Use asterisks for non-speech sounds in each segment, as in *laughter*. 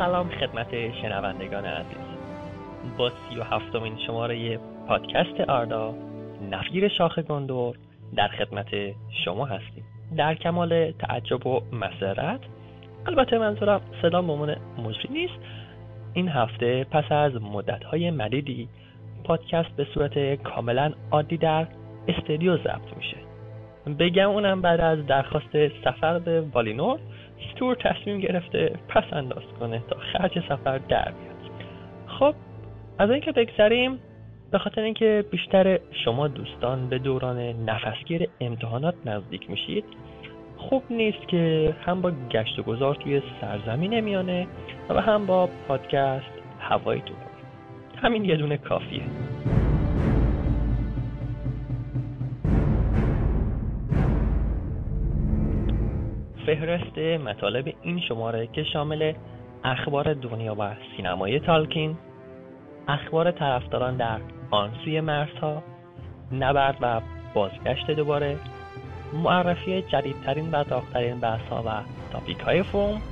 سلام خدمت شنوندگان عزیز. با سی و هفتمین شماره پادکست آردا نفیر شاخ گندور در خدمت شما هستیم. در کمال تعجب و مسرت البته منظورم صدا ممون مجری نیست. این هفته پس از مدتهای مدیدی پادکست به صورت کاملا عادی در استودیو ضبط میشه. بگم اونم بعد از درخواست سفر به والینور ستور تصمیم گرفته پس انداز کنه تا خرج سفر در بیاد. خب از اینکه بگذریم به خاطر اینکه بیشتر شما دوستان به دوران نفسگیر امتحانات نزدیک میشید خوب نیست که هم با گشت و گذار توی سرزمین میانه و هم با پادکست هوایتون همین یه دونه کافیه. فهرست مطالب این شماره که شامل اخبار دنیا و سینمای تالکین اخبار طرفداران در آن سوی مرزها نبرد و بازگشت دوباره معرفی جدیدترین و داغترین بحثها و تاپیک های فوم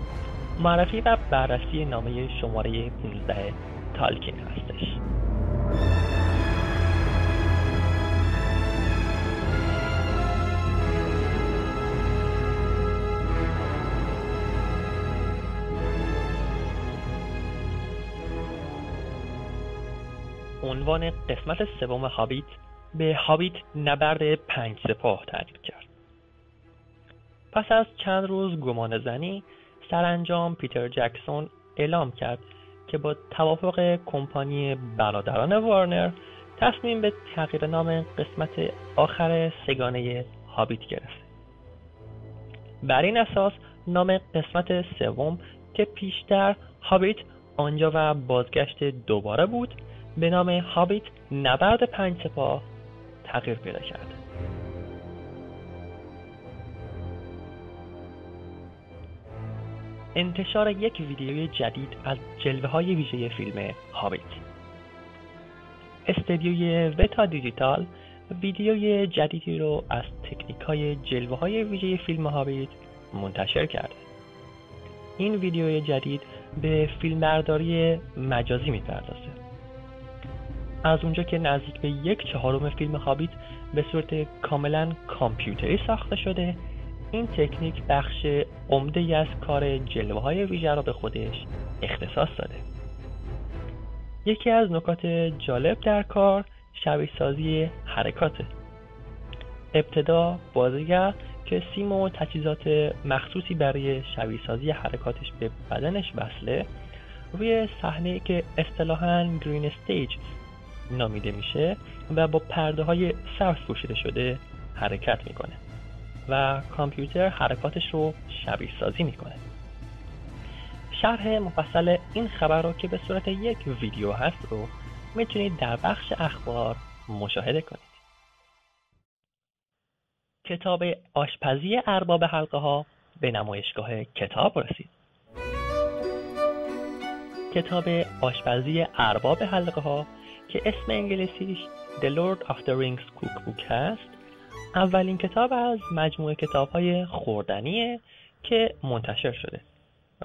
معرفی و بررسی نامه شماره 15 تالکین هستش. عنوان قسمت سوم هابیت به هابیت نبرد پنج سپاه تعریف کرد. پس از چند روز گمان زنی سرانجام پیتر جکسون اعلام کرد که با توافق کمپانی برادران وارنر تصمیم به تغییر نام قسمت آخر سگانه هابیت گرفت. بر این اساس نام قسمت سوم که پیشتر هابیت آنجا و بازگشت دوباره بود به نام هابیت نبرد پنج سپاه تغییر پیدا کرد. انتشار یک ویدیوی جدید از جلوه های ویژه فیلم هابیت. استدیوی وتا دیجیتال ویدیوی جدیدی رو از تکنیک های جلوه های ویژه فیلم هابیت منتشر کرده این ویدیوی جدید به فیلمبرداری مجازی می‌پردازه. از اونجا که نزدیک به یک چهارم فیلم هابیت به صورت کاملا کامپیوتری ساخته شده. این تکنیک بخش عمده از کار جلوه های ویژه را به خودش اختصاص داده. یکی از نکات جالب در کار شبیه سازی حرکاته ابتدا بازیگر که سیم و تجهیزات مخصوصی برای شبیه سازی حرکاتش به بدنش وصله روی صحنه که اصطلاحاً گرین استیج نامیده میشه و با پرده های سبز پوشیده شده حرکت می‌کنه و کامپیوتر حرکاتش رو شبیه سازی می‌کنه. شرح مفصل این خبر رو که به صورت یک ویدیو هست رو می‌تونید در بخش اخبار مشاهده کنید. کتاب آشپزی ارباب حلقه ها به نمایشگاه کتاب رسید. کتاب آشپزی ارباب حلقه ها که اسم انگلیسیش The Lord of the Rings Cookbook هست. اولین کتاب از مجموعه کتاب های خوردنیه که منتشر شده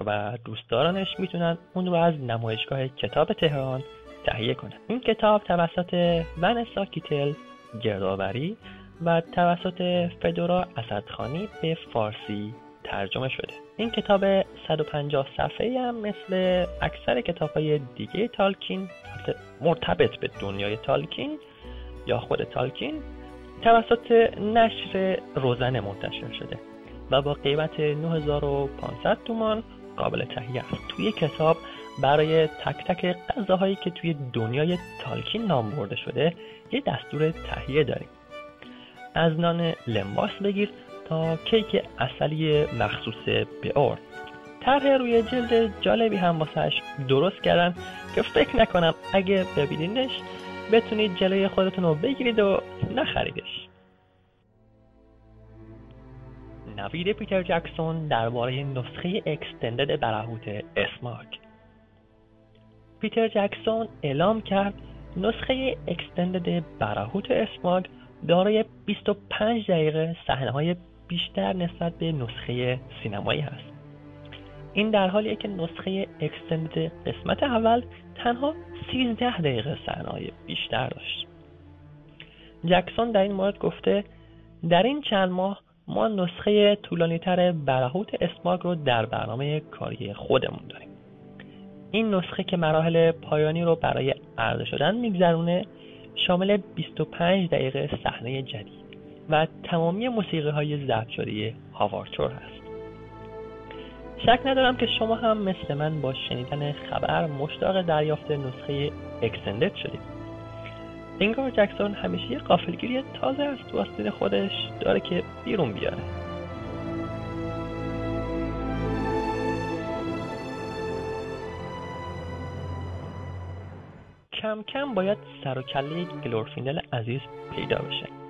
و دوستدارانش می‌تونن اون رو از نمایشگاه کتاب تهران تهیه کنن. این کتاب توسط ونسا کیتل گردآوری و توسط فدورا اسدخانی به فارسی ترجمه شده. این کتاب 150 صفحه هم مثل اکثر کتاب های دیگه تالکین مرتبط به دنیای تالکین یا خود تالکین توسط نشر روزنه منتشر شده و با قیمت 9500 تومان قابل تهیه است. توی کتاب برای تک تک غذاهایی که توی دنیای تالکین نام برده شده یه دستور تهیه داریم. از نان لمباس بگیر تا کیک اصلی مخصوص به ارد طرح روی جلد جالبی هم واسهش درست کردن که فکر نکنم اگه ببینینش بتونید جلوی خودتون رو بگیرید و نخریدش. نوید پیتر جکسون درباره نسخه extended برهوت اسماگ. پیتر جکسون اعلام کرد نسخه extended برهوت اسماگ دارای 25 دقیقه صحنه های بیشتر نسبت به نسخه سینمایی هست. این در حالیه که نسخه extended قسمت اول تنها 13 دقیقه صحنه بیشتر داشت. جکسون در این مورد گفته در این چند ماه ما نسخه طولانیتر برهوت اسماگ رو در برنامه کاری خودمون داریم. این نسخه که مراحل پایانی رو برای عرضه شدن میگذرونه شامل 25 دقیقه صحنه جدید. و تمامی موسیقی های ضبط شده هاوارچور هست. شک ندارم که شما هم مثل من با شنیدن خبر مشتاق دریافت نسخه اکسندد شدید. انگار جکسون همیشه یه قافلگیری تازه از تو خودش داره که بیرون بیاره. کم کم باید سر و کله گلورفیندل عزیز پیدا بشه.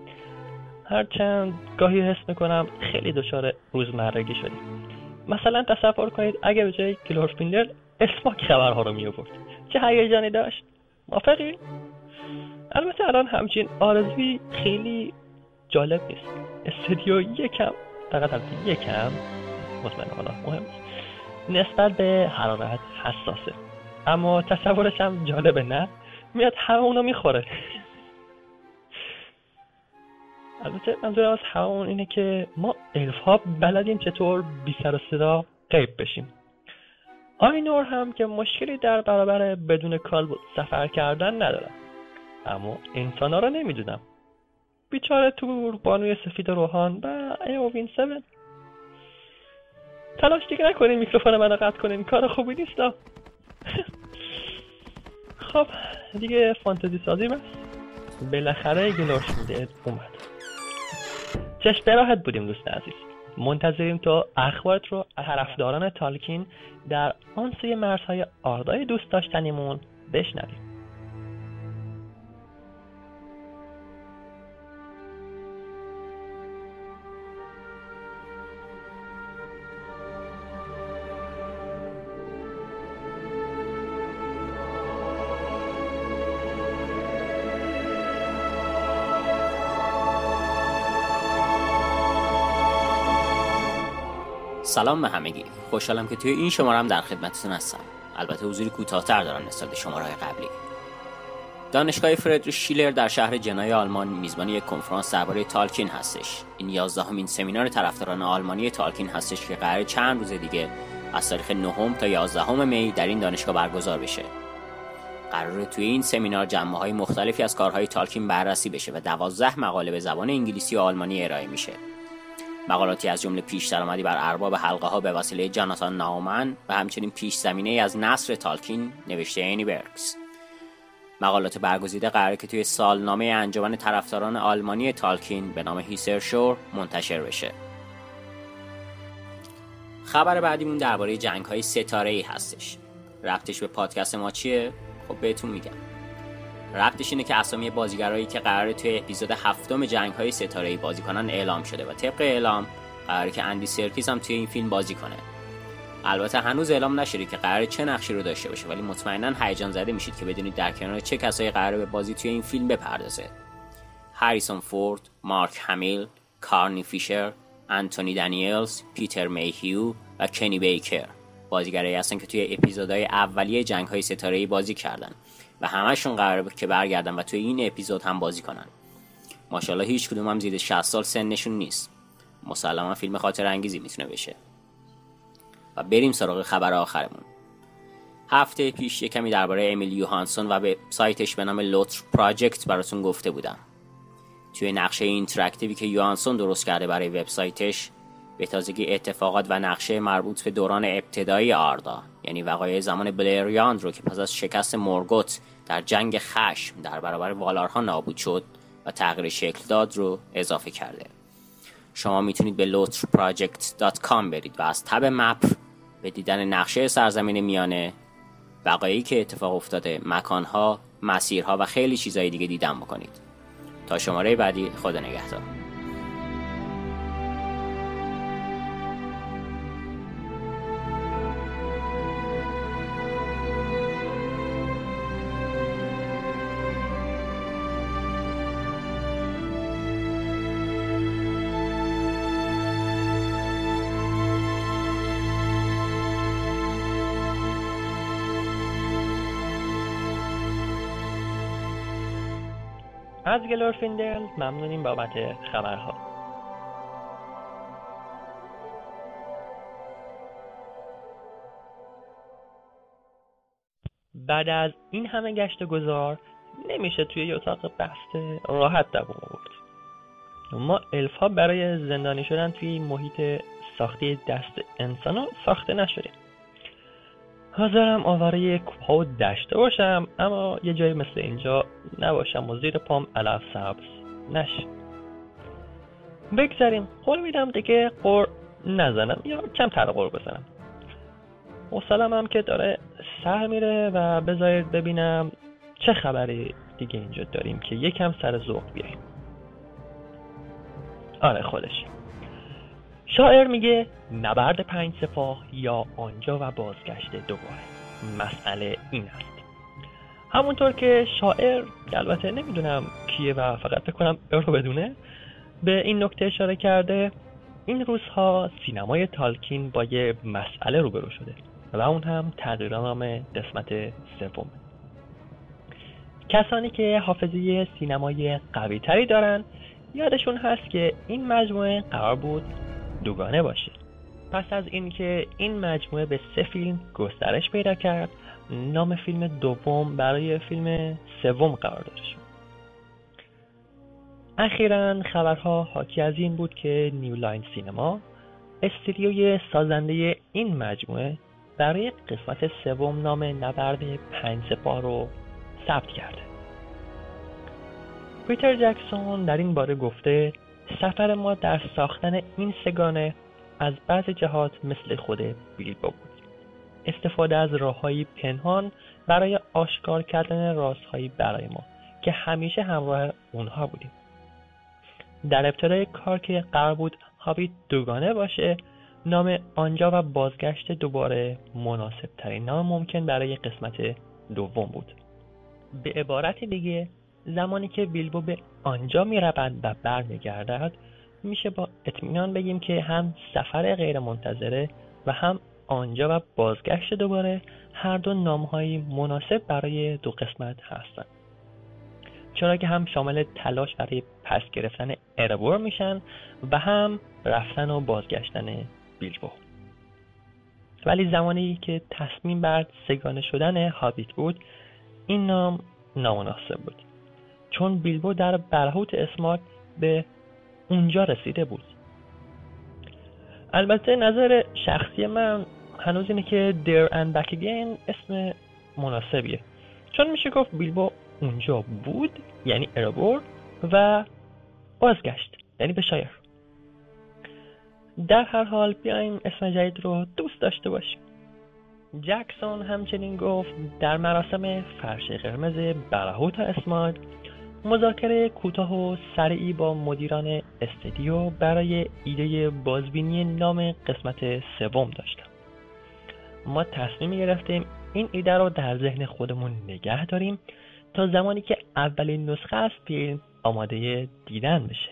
هرچند گاهی حس می‌کنم خیلی دچار روزمرگی شدیم. مثلا تصور کنید اگه به جای گلورفیندل اسماک خبرها رو می چه هیجانی داشت؟ موافقی؟ البته الان همچین آرزوی خیلی جالب نیست. استودیو یکم فقط البته یکم مطمئن حالا مهم نسبت به حرارت حساسه. اما تصورش هم جالبه نه؟ میاد همه اونو می‌خوره. البته منظورم از همون اینه که ما الف ها بلدیم چطور بی سر و صدا قیب بشیم. آینور هم که مشکلی در برابر بدون کال سفر کردن ندارم اما انسان ها رو نمی‌دونم. بیچاره تور بانوی سفید روحان و ایووین سون. تلاش دیگه نکنین میکروفون منو قطع کنین. کار خوبی نیست *laughs* خب دیگه فانتزی سازی بس بالاخره گلورش میده. اومد. چشم براحت بودیم دوست عزیز. منتظریم تا اخبارت رو طرفداران تالکین در آن سوی مرزهای آردای دوست داشتنیمون بشنویم. سلام به همگی. خوشحالم که توی این شماره هم در خدمتتون هستم. البته حضوری کوتاهتر دارم نسبت به شماره قبلی. دانشگاه فردریش شیلر در شهر جنای آلمان میزبان یک کنفرانس درباره تالکین هستش. این یازدهمین سمینار طرفداران آلمانی تالکین هستش که قرار چند روز دیگه از تاریخ نهم تا 11 می در این دانشگاه برگزار بشه. قرار توی این سمینار جمعه های مختلفی از کارهای تالکین بررسی بشه و دوازده مقاله به زبان انگلیسی و آلمانی ارائه میشه. مقالاتی از جمله پیش درآمدی بر ارباب حلقه ها به وسیله جاناتان ناومن و همچنین پیش زمینه از نصر تالکین نوشته اینی برکس مقالات برگزیده قراره که توی سالنامه انجمن طرفداران آلمانی تالکین به نام هیسر شور منتشر بشه. خبر بعدیمون درباره جنگ های ستاره ای هستش. ربطش به پادکست ما چیه؟ خب بهتون میگم. ربطش اینه که اسامی بازیگرایی که قراره توی اپیزود هفتم جنگ های ستاره بازی کنن اعلام شده و طبق اعلام قراره که اندی سرکیز هم توی این فیلم بازی کنه. البته هنوز اعلام نشده که قراره چه نقشی رو داشته باشه ولی مطمئنا هیجان زده میشید که بدونید در کنار چه کسایی قراره به بازی توی این فیلم بپردازه. هریسون فورد، مارک همیل، کارنی فیشر، انتونی دانیلز، پیتر میهیو و کنی بیکر بازیگرایی هستن که توی اپیزودهای اولیه جنگ های بازی کردن. و همشون قرار که برگردن و توی این اپیزود هم بازی کنن. ماشاءالله هیچ کدوم هم زیر 60 سال سنشون نیست. مسلما فیلم خاطره انگیزی می‌تونه بشه. و بریم سراغ خبر آخرمون. هفته پیش یه کمی درباره امیل یوهانسون و وب سایتش به نام LOTR Project براتون گفته بودم. توی نقشه interactive ی که یوهانسون درست کرده برای وبسایتش به تازگی اتفاقات و نقشه مربوط به دوران ابتدایی آردا یعنی وقایع زمان بلریاند رو که پس از شکست مورگوت در جنگ خشم در برابر والارها نابود شد و تغییر شکل داد رو اضافه کرده. شما می‌تونید به lotrproject.com برید و از تب مپ به دیدن نقشه سرزمین میانه وقایعی که اتفاق افتاده مکانها مسیرها و خیلی چیزهای دیگه دیدن بکنید. تا شماره بعدی خدا نگهدار. از گلورفیندل. ممنونیم بابت خبرها. بعد از این همه گشت گذار نمیشه توی یه اتاق بسته راحت دووم آورد. ما الف ها برای زندانی شدن توی محیط ساختی دست انسان ها ساخته نشدیم. حاضرم آواره کوه و دشته باشم اما یه جایی مثل اینجا نباشم و زیر پام علف سبز. نش بگذاریم قول میدم دیگه قر نزنم یا کم تر قر بزنم. حوصلم هم که داره سر میره و بذارید ببینم چه خبری دیگه اینجا داریم که یکم سر ذوق بیاییم. آره خودش. شاعر میگه نبرد پنج سپاه یا آنجا و بازگشت دوباره. مسئله این است. همونطور که شاعر که البته نمی‌دونم کیه و فقط بکنم رو بدونه به این نکته اشاره کرده این روزها سینمای تالکین با یه مسئله روبرو شده و اون هم تغییرنامه قسمت سوم. کسانی که حافظه سینمایی قوی تری دارن یادشون هست که این مجموعه قرار بود دوگانه باشه. پس از اینکه این مجموعه به سه فیلم گسترش پیدا کرد نام فیلم دوم برای فیلم سوم قرار داده شد. اخیرا خبرها حاکی از این بود که نیولاین سینما استودیوی سازنده این مجموعه برای قسمت سوم نام نبرد پنج سپاه رو ثبت کرده. پیتر جکسون در این باره گفته سفر ما در ساختن این سگانه از بعض جهات مثل خود بیلبو بود. استفاده از راههایی پنهان برای آشکار کردن رازهایی برای ما که همیشه همراه اونها بودیم. در ابتدای کار که قرار بود هابیت دوگانه باشه نام آنجا و بازگشت دوباره مناسب ترین نام ممکن برای قسمت دوم بود. به عبارت دیگه زمانی که بیلبو به آنجا می رود و برمیگردد. میشه با اطمینان بگیم که هم سفر غیر منتظره و هم آنجا و بازگشت دوباره هر دو نامهایی مناسب برای دو قسمت هستند. چرا که هم شامل تلاش برای پس گرفتن اربور میشن و هم رفتن و بازگشتن بیلبو ولی زمانی که تصمیم بر سگانه شدن هابیت بود این نام نامناسب بود. چون بیلبو در برهوت اسمارت به اونجا رسیده بود. البته نظر شخصی من هنوز اینه که در and Back Again اسم مناسبیه. چون میشه گفت بیلبو اونجا بود یعنی ارابور و بازگشت یعنی به شایر. در هر حال بیایم اسم جدید رو دوست داشته باشیم. جکسون همچنین گفت در مراسم فرش قرمز برهوت اسماد مذاکره کوتاه و سریعی با مدیران استدیو برای ایده بازبینی نام قسمت سوم داشتم. ما تصمیم گرفتیم این ایده رو در ذهن خودمون نگه داریم تا زمانی که اولین نسخه از فیلم آماده دیدن بشه.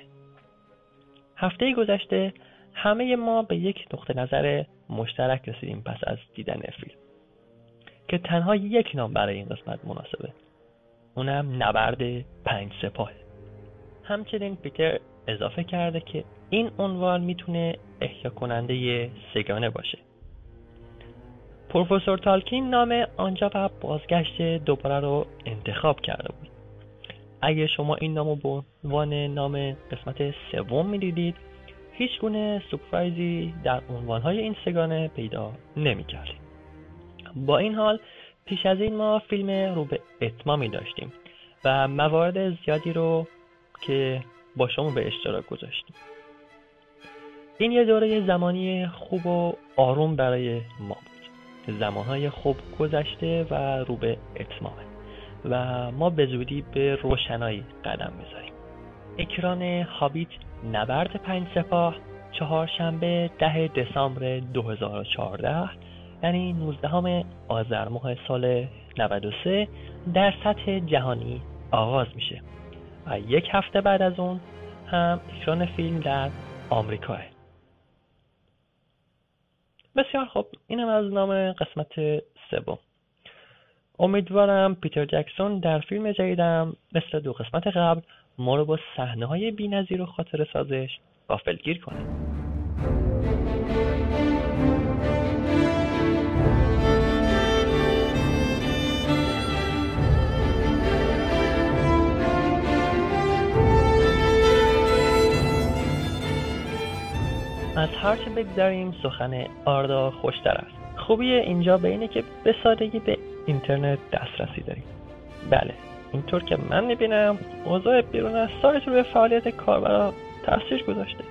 هفته گذشته همه ما به یک نقطه نظر مشترک رسیدیم پس از دیدن فیلم که تنها یک نام برای این قسمت مناسبه. اونم نبرد پنج سپاه. همچنین پیتر اضافه کرده که این عنوان می‌تونه احیا کننده سگانه باشه. پروفسور تالکین نام آنجا و بازگشت دوباره رو انتخاب کرده بود. اگه شما این نام رو به عنوان نام قسمت سوم می‌دیدید هیچ گونه سپرایزی در عنوانهای این سگانه پیدا نمی‌کردیم با این حال پیش از این ما فیلم رو به اتمامی داشتیم و موارد زیادی رو که با شما به اشتراک گذاشتیم. این یه دوره زمانی خوب و آروم برای ما بود. زمانهای خوب گذشته و رو به اتمامه و ما به زودی به روشنایی قدم می‌ذاریم. اکران هابیت نبرد پنج سپاه چهارشنبه ده دسامبر 2014 یعنی 19 آذر ماه سال 93 در سطح جهانی آغاز میشه و یک هفته بعد از اون هم اکران فیلم در آمریکاه. بسیار خوب اینم از نام قسمت سوم. امیدوارم پیتر جکسون در فیلم جدیدم مثل دو قسمت قبل ما رو با صحنه های بی‌نظیر و خاطر سازش غافلگیر کنه. هرچه بگذاریم سخن آردا خوشتر است. خوبی اینجا به اینه که به سادگی به اینترنت دسترسی داریم. بله اینطور که من می‌بینم اوضاع بیرون از سایت روی فعالیت کاربرا تاثیر گذاشته.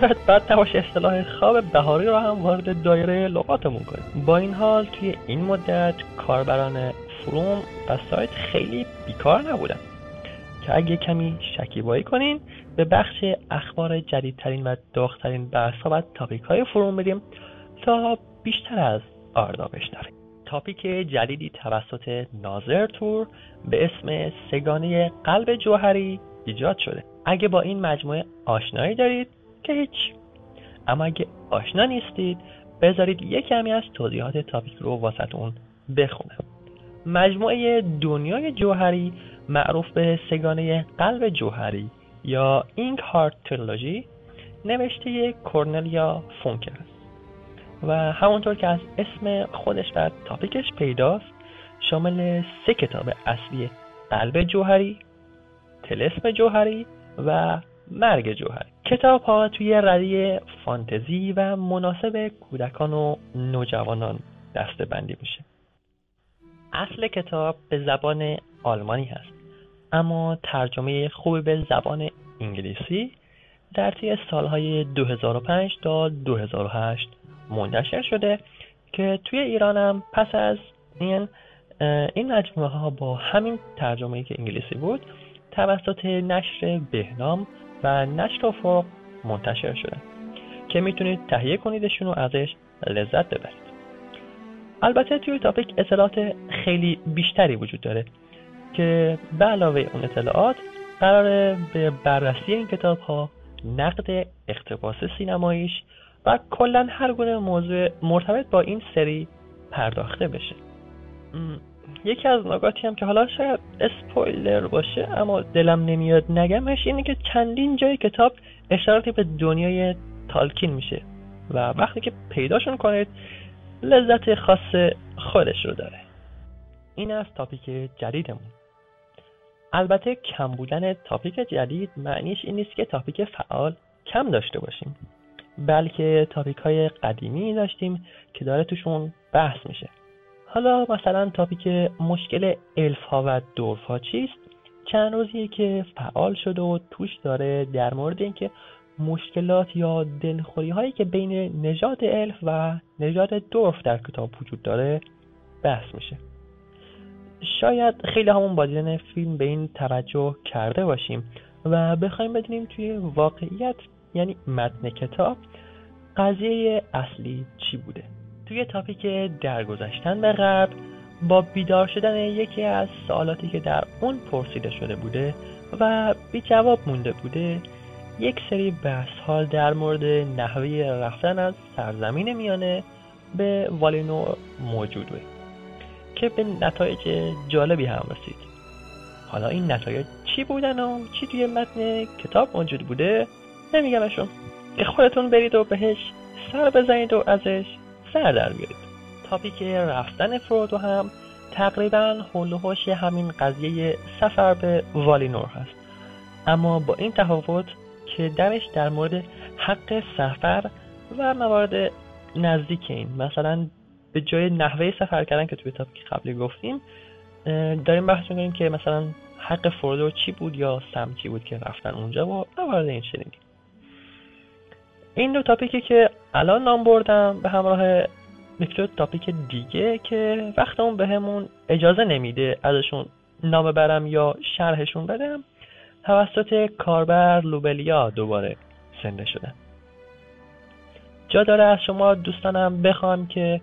شاید بعد نباشه اصطلاح خواب بهاری رو هم وارد دایره لغاتمون کنیم. با این حال توی این مدت کاربران فروم و سایت خیلی بیکار نبودن. که اگه کمی شکیبایی کنین به بخش اخبار جدیدترین و داغترین بحث ها و تاپیک های فروم بدیم تا بیشتر از آردا بشنویم. تاپیک جدیدی توسط ناظر تور به اسم سگانه قلب جوهری ایجاد شده. اگه با این مجموعه آشنایی دارید که هیچ اما اگه آشنا نیستید بذارید یک کمی از توضیحات تاپیک رو واسطون بخونم. مجموعه دنیای جوهری معروف به سگانه قلب جوهری یا اینک هارت تریلوژی نوشته کورنلیا فونکر است. و همونطور که از اسم خودش و تاپیکش پیداست شامل سه کتاب اصلی قلب جوهری تلسم جوهری و مرگ جوهری. کتاب ها توی ردی فانتزی و مناسب کودکان و نوجوانان دسته بندی میشه. اصل کتاب به زبان آلمانی هست. اما ترجمه خوبی به زبان انگلیسی در طی سالهای 2005 تا 2008 منتشر شده که توی ایرانم پس از این این مجموعه ها با همین ترجمه که انگلیسی بود توسط نشر بهنام و نشر افق منتشر شده که می‌تونید تهیه کنیدشون و ازش لذت ببرید. البته توی تاپیک اطلاعات خیلی بیشتری وجود داره. که به علاوه اون اطلاعات قراره به بررسی این کتاب ها نقد اقتباس سینماییش و کلا هر گونه موضوع مرتبط با این سری پرداخته بشه. یکی از نکاتی هم که حالا شاید اسپویلر باشه اما دلم نمیاد نگمش اینه که چندین جای کتاب اشاراتی به دنیای تالکین میشه و وقتی که پیداشون کنید لذت خاص خودش رو داره. این از تاپیک جدیدمون. البته کم بودن تاپیک جدید معنیش این نیست که تاپیک فعال کم داشته باشیم بلکه تاپیک های قدیمی داشتیم که داره توشون بحث میشه. حالا مثلا تاپیک مشکل الف ها و دورف ها چیست؟ چند روزیه که فعال شده و توش داره در مورد اینکه مشکلات یا دلخوری هایی که بین نژاد الف و نژاد دورف در کتاب وجود داره بحث میشه. شاید خیلی همون با دیدن فیلم به این توجه کرده باشیم و بخوایم بدونیم توی واقعیت یعنی متن کتاب قضیه اصلی چی بوده؟ توی تاپیک درگذشتن به غرب با بیدار شدن یکی از سوالاتی که در اون پرسیده شده بوده و بی جواب مونده بوده یک سری بحث ها در مورد نحوه رفتن از سرزمین میانه به والینو موجود بود. که به نتایج جالبی هم رسید. حالا این نتایج چی بودن و چی توی متن کتاب موجود بوده نمیگمشون که خودتون برید و بهش سر بزنید و ازش سر در بیارید. تاپیک رفتن فرودو هم تقریبا حول همین قضیه سفر به والینور هست. اما با این تفاوت که درش در مورد حق سفر و موارد نزدیک این مثلا به جای نحوه سفر کردن که توی تاپیک قبلی گفتیم داریم بحث می‌کنیم که مثلا حق فرودو چی بود یا سم چی بود که رفتن اونجا و موارد این شنیدیم این دو تاپیکی که الان نام بردم به همراه یک دو تاپیک دیگه که وقتمون بهمون اجازه نمیده ازشون نام برم یا شرحشون بدم توسط کاربر لوبلیا دوباره زنده شدن جا داره از شما دوستانم بخوام که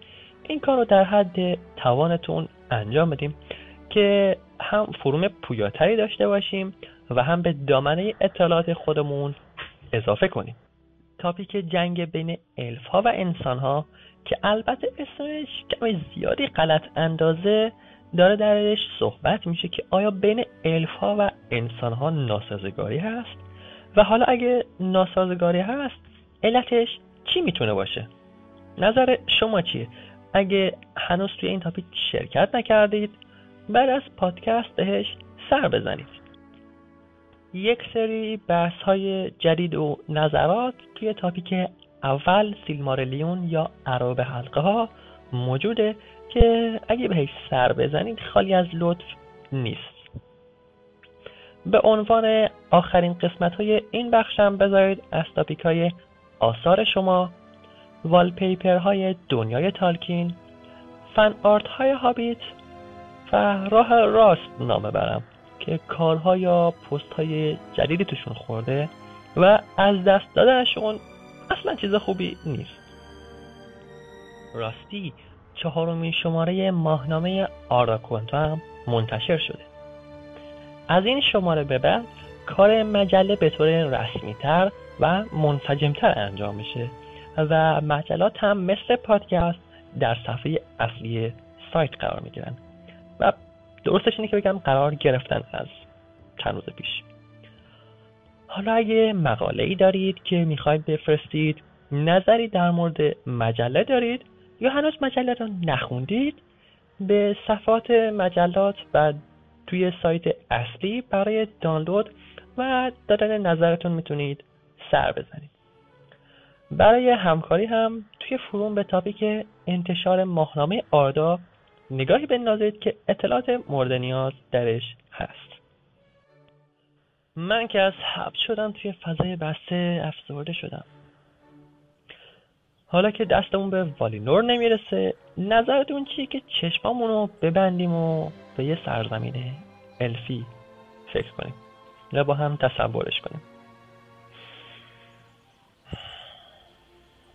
این کار رو در حد توانتون انجام بدیم که هم فروم پویاتری داشته باشیم و هم به دامنه اطلاعات خودمون اضافه کنیم. تاپیک جنگ بین الف ها و انسان ها که البته اسمش کم زیادی غلط اندازه داره درش صحبت میشه که آیا بین الف ها و انسان ها ناسازگاری هست؟ و حالا اگه ناسازگاری هست علتش چی می‌تونه باشه؟ نظر شما چیه؟ اگه هنوز توی این تاپیک شرکت نکردید بعد از پادکست بهش سر بزنید. یک سری بحث های جدید و نظرات توی تاپیک اول سیلمارلیون یا عراب حلقه ها موجوده که اگه بهش سر بزنید خالی از لطف نیست. به عنوان آخرین قسمت های این بخشم بذارید از تاپیک های آثار شما والپیپر های دنیای تالکین فن آرت های هابیت و راه راست نامه برم که کارها یا پست های جدیدی توشون خورده و از دست دادنشون اصلا چیز خوبی نیست. راستی چهارمین شماره ماهنامه آراکونتو هم منتشر شده. از این شماره به بعد کار مجله به طور رسمی تر و منسجمتر انجام میشه. و مجلات هم مثل پادکست در صفحه اصلی سایت قرار می‌گیرن. و درستش اینه که بگم قرار گرفتن از چند روز پیش. حالا اگه مقاله ای دارید که می‌خواید بفرستید نظری در مورد مجله دارید یا هنوز مجله رو نخوندید به صفحات مجلات و توی سایت اصلی برای دانلود و دادن نظرتون می‌تونید سر بزنید. برای همکاری هم توی فروم به تاپیک انتشار ماهنامه آردا نگاهی بندازید که اطلاعات مورد نیاز درش هست. من که از حبس شدم توی فضای بسته افسرده شدم. حالا که دستمون به والینور نمی‌رسه نظرتون چیه که چشمامون رو ببندیم و به یه سرزمین الفی فکر کنیم یا با هم تصورش کنیم؟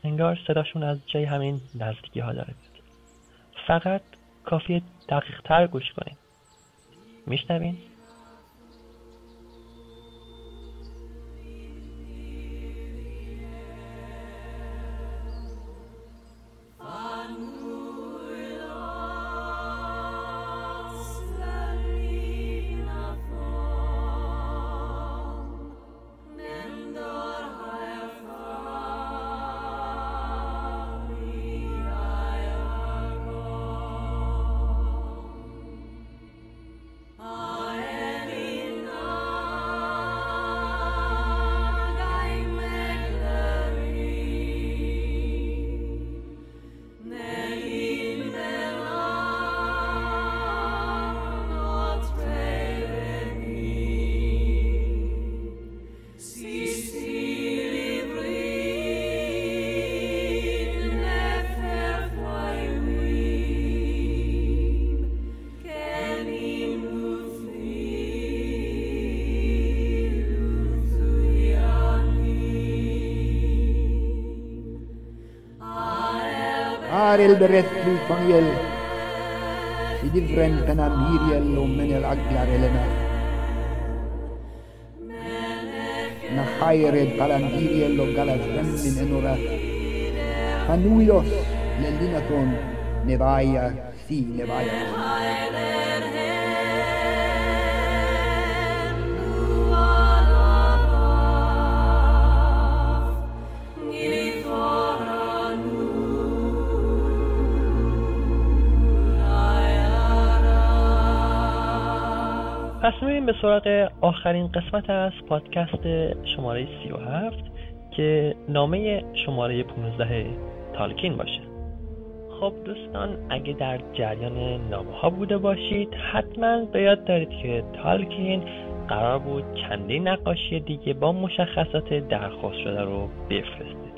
انگار صداشون از جای همین نزدیکی ها داره فقط کافی دقیق تر گوش کنیم میشنوین؟ البرت الفانيل يدفرن تناميريال ومن الأقلار لنا نخير القلميريال وقلت من انورا فنويوس للينتون نبايا سي نبايا بریم به سراغ آخرین قسمت از پادکست شماره 37 که نامه شماره 15 تالکین باشه. خب دوستان اگه در جریان نامه ها بوده باشید حتما به یاد دارید که تالکین قرار بود چندین نقاشی دیگه با مشخصات درخواست شده رو بفرسته.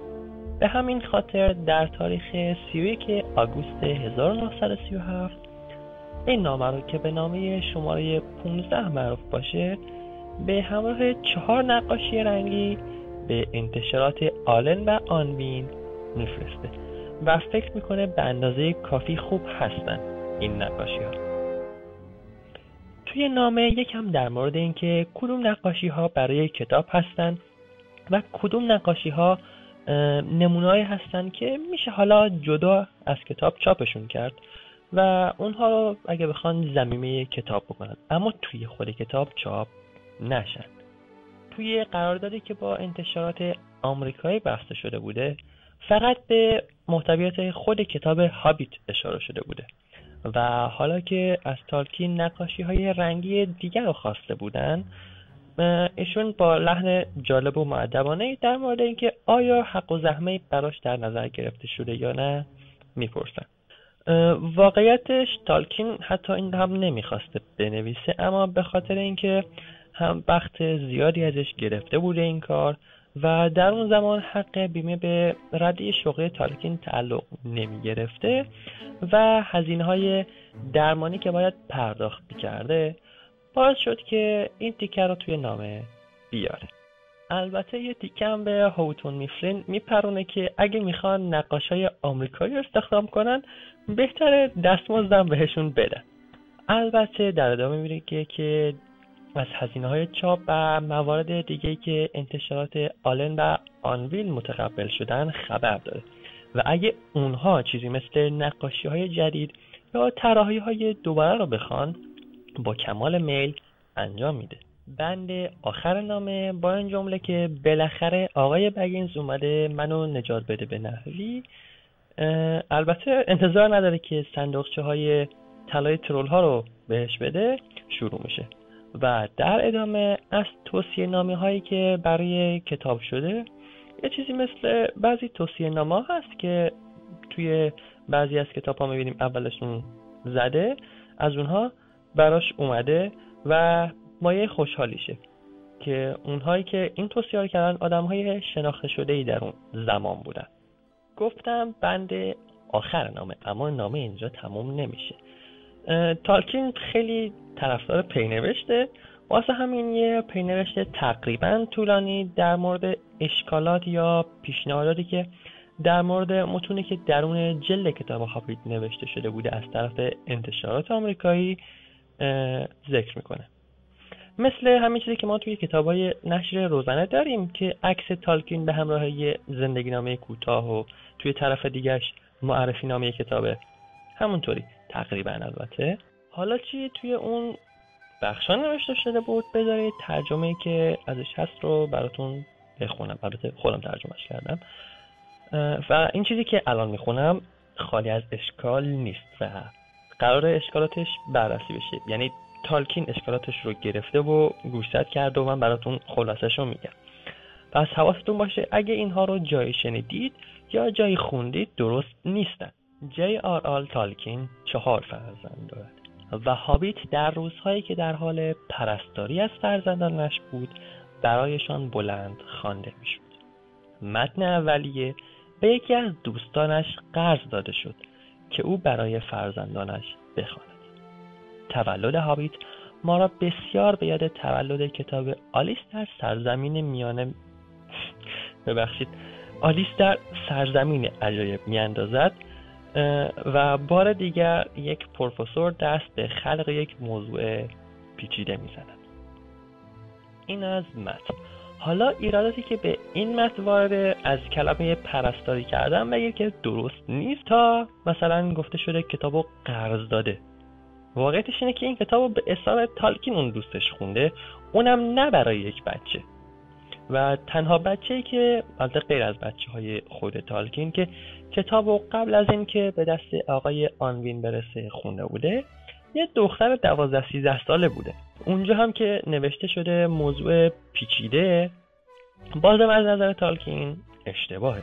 به همین خاطر در تاریخ 31 آگوست 1937 این نامه رو که به نامه شماره 15 معروف باشه به همراه چهار نقاشی رنگی به انتشارات آلن و آنبین میفرسته و فکر می‌کنه به اندازه کافی خوب هستن این نقاشی ها توی نامه یکم در مورد اینکه کدوم نقاشی ها برای کتاب هستن و کدوم نقاشی ها هستن که میشه حالا جدا از کتاب چاپشون کرد. و اونها رو اگه بخوان زمینه کتاب بکنن. اما توی خود کتاب چاپ نشن. توی قراردادی که با انتشارات آمریکایی بسته شده بوده فقط به محتویات خود کتاب هابیت اشاره شده بوده. و حالا که از تالکین نقاشی های رنگی دیگر رو خواسته بودن ایشون با لحن جالب و معدبانه در مورد اینکه آیا حق و زحمه براش در نظر گرفته شده یا نه می‌پرسن. واقعیتش تالکین حتی این هم نمی‌خواسته بنویسه اما به خاطر اینکه هم وقت زیادی ازش گرفته بوده این کار و در اون زمان حق بیمه به ردی شغلی تالکین تعلق نمی گرفته و هزینه های درمانی که باید پرداخت کرده باعث شد که این تیکه رو توی نامه بیاره. البته یه تیکه هم به هوتون میفلین میپرونه که اگه می‌خوان نقاش های آمریکایی استخدام کنن بهتره دستمزدم بهشون بدن. البته در ادامه میره که از هزینه های چاپ و موارد دیگه که انتشارات آلن و آنویل متقبل شدن خبر داره. و اگه اونها چیزی مثل نقاشی های جدید یا طراحی های دوباره رو بخوان با کمال میل انجام میده. بند آخر نامه با این جمله که بالاخره آقای بگینز اومده منو نجات بده به نحوی. البته انتظار نداره که صندوقچه های طلای ترول ها رو بهش بده شروع میشه. و در ادامه از توصیه نامه هایی که برای کتاب شده یه چیزی مثل بعضی توصیه نامه هست که توی بعضی از کتاب ها می‌بینیم اولشون زده از اونها براش اومده و مایه خوشحالیشه که اونهایی که این توصیه رو کردن آدم های شناخته شده ای در اون زمان بودن. گفتم بند آخر نامه اما نامه اینجا تموم نمیشه. تالکین خیلی طرفدار پینوشته. واسه همین یه پینوشت تقریبا طولانی در مورد اشکالات یا پیشنهاداتی که در مورد متونی که درون جلد کتاب هابیت نوشته شده بوده از طرف انتشارات آمریکایی ذکر می‌کنه. مثل همین چیزی که ما توی کتاب های نشر روزانه داریم که عکس تالکین به همراه یه زندگی نامه کوتاه و توی طرف دیگرش معرفی نامه کتابه. همونطوری تقریبا البته. حالا چی توی اون بخشا نوشته شده بود؟ بذارید ترجمه که ازش هست رو براتون بخونم. البته خودم ترجمهش کردم. و این چیزی که الان می‌خونم خالی از اشکال نیست و قرار اشکالاتش بررسی بشه. یعنی تالکین اشکالاتش رو گرفته و گوشزد کرده و من براتون خلاصش رو میگم. پس حواستون باشه اگه اینها رو جایی شنیدید یا جایی خوندید درست نیستن. جی آر آل تالکین چهار فرزند دارد و هابیت در روزهایی که در حال پرستاری از فرزندانش بود برایشان بلند خوانده می‌شد. متن اولیه به یکی از دوستانش قرض داده شد که او برای فرزندانش بخواند. تولد هابیت ما را بسیار به یاد تولد کتاب آلیس در سرزمین میانه ببخشید. آلیس در سرزمین عجایب میاندازد و بار دیگر یک پروفسور دست به خلق یک موضوع پیچیده می‌زند. این از متن. حالا ایراداتی که به این متن وارد از کلمه پرستاری کردن بگیر که درست نیست تا مثلا گفته شده کتابو قرض داده. واقعیتش اینه که این کتاب به اصرار تالکین اون دوستش خونده اونم نه برای یک بچه. و تنها بچه ای که البته غیر از بچه های خود تالکین که کتاب و قبل از اینکه به دست آقای آنوین برسه خونده بوده یه دختر دوازده سیزده ساله بوده. اونجا هم که نوشته شده موضوع پیچیده بازم از نظر تالکین اشتباهه.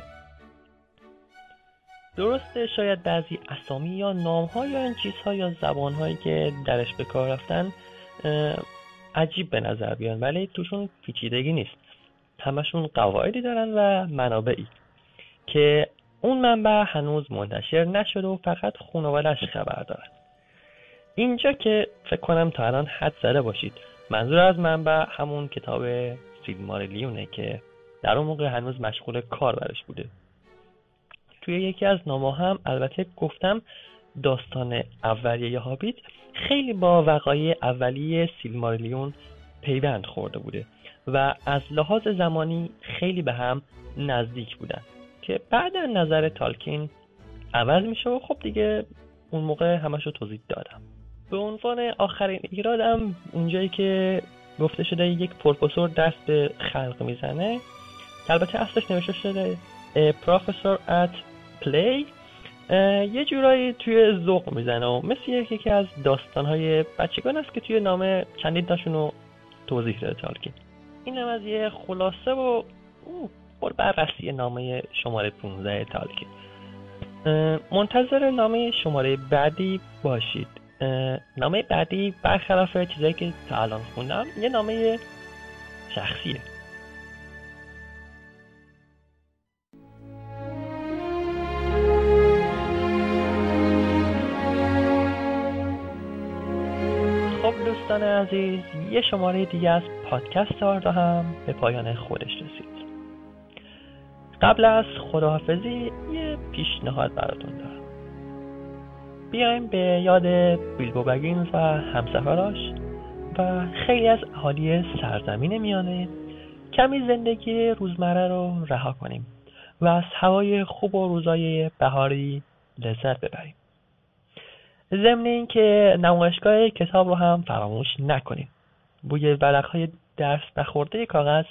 درسته شاید بعضی اسامی یا نامها یا این چیزها یا زبانهایی که درش به کار رفتن عجیب به نظر بیان ولی توشون پیچیدگی نیست. همشون قواعدی دارن و منابعی که اون منبع هنوز منتشر نشده و فقط خانوادش خبر دارن. اینجا که فکر کنم تا الان حد زده باشید منظور از منبع همون کتاب لیونه که در اون موقع هنوز مشغول کار برش بوده. توی یکی از نامه هم البته گفتم داستان اولیه هابیت خیلی با وقایع اولیه سیلماریلیون پیوند خورده بوده و از لحاظ زمانی خیلی به هم نزدیک بودن که بعد نظر تالکین عوض میشه و خب دیگه اون موقع همش رو توضیح دادم. به عنوان آخرین ایرادم اونجایی که گفته شده یک پروفسور دست به خلق می‌زنه البته اصلش نوشته شده پروفسور ات پلی یه جورایی توی ذوق می‌زنه و مثل یکی از داستانهای بچگان است که توی نامه چندین تاشون توضیح داده تالکین اینم از یه خلاصه و پر بررسی نامه شماره 15 تالکین منتظر نامه شماره بعدی باشید. نامه بعدی برخلاف چیزایی که تا الان خوندم یه نامه شخصیه. دوستان عزیز یه شماره دیگه از پادکست آردا هم به پایان خودش رسید. قبل از خداحافظی یه پیشنهاد براتون دارم. بیایم به یاد بیلبو بگینز و همسفراش و خیلی از اهالی سرزمین میانه کمی زندگی روزمره رو رها کنیم و از هوای خوب و روزای بهاری لذت ببریم. ضمن اینکه نمایشگاه کتاب رو هم فراموش نکنیم. بوی ورق های درس نخورده کاغذ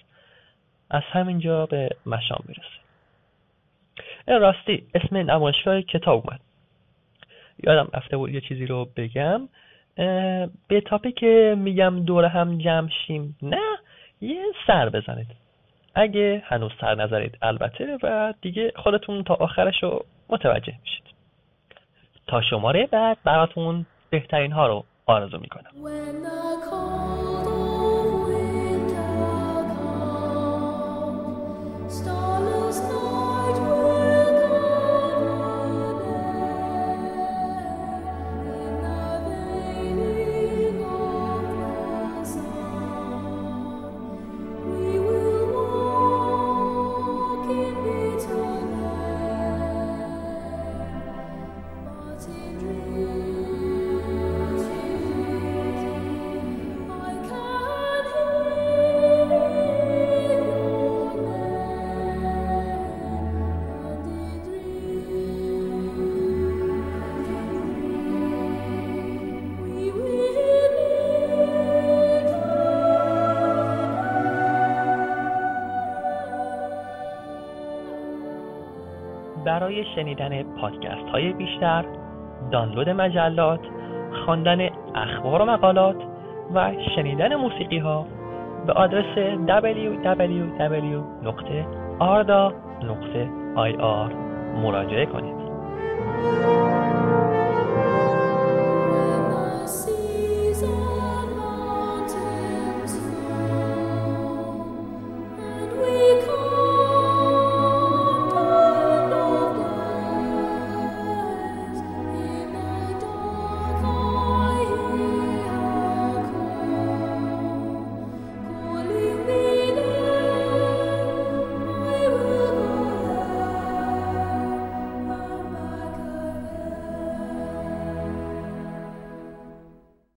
از همینجا به مشام می‌رسه. راستی اسم نمایشگاه کتاب اومد. یادم رفته بود یه چیزی رو بگم. به تاپی که میگم دور هم جمع شیم. نه یه سر بزنید. اگه هنوز سر نظرید البته و دیگه خودتون تا آخرش رو متوجه میشید. تا شماره بعد براتون بهترین ها رو آرزو می‌کنم. برای شنیدن پادکست های بیشتر دانلود مجلات خواندن اخبار و مقالات و شنیدن موسیقی ها به آدرس www.arda.ir مراجعه کنید.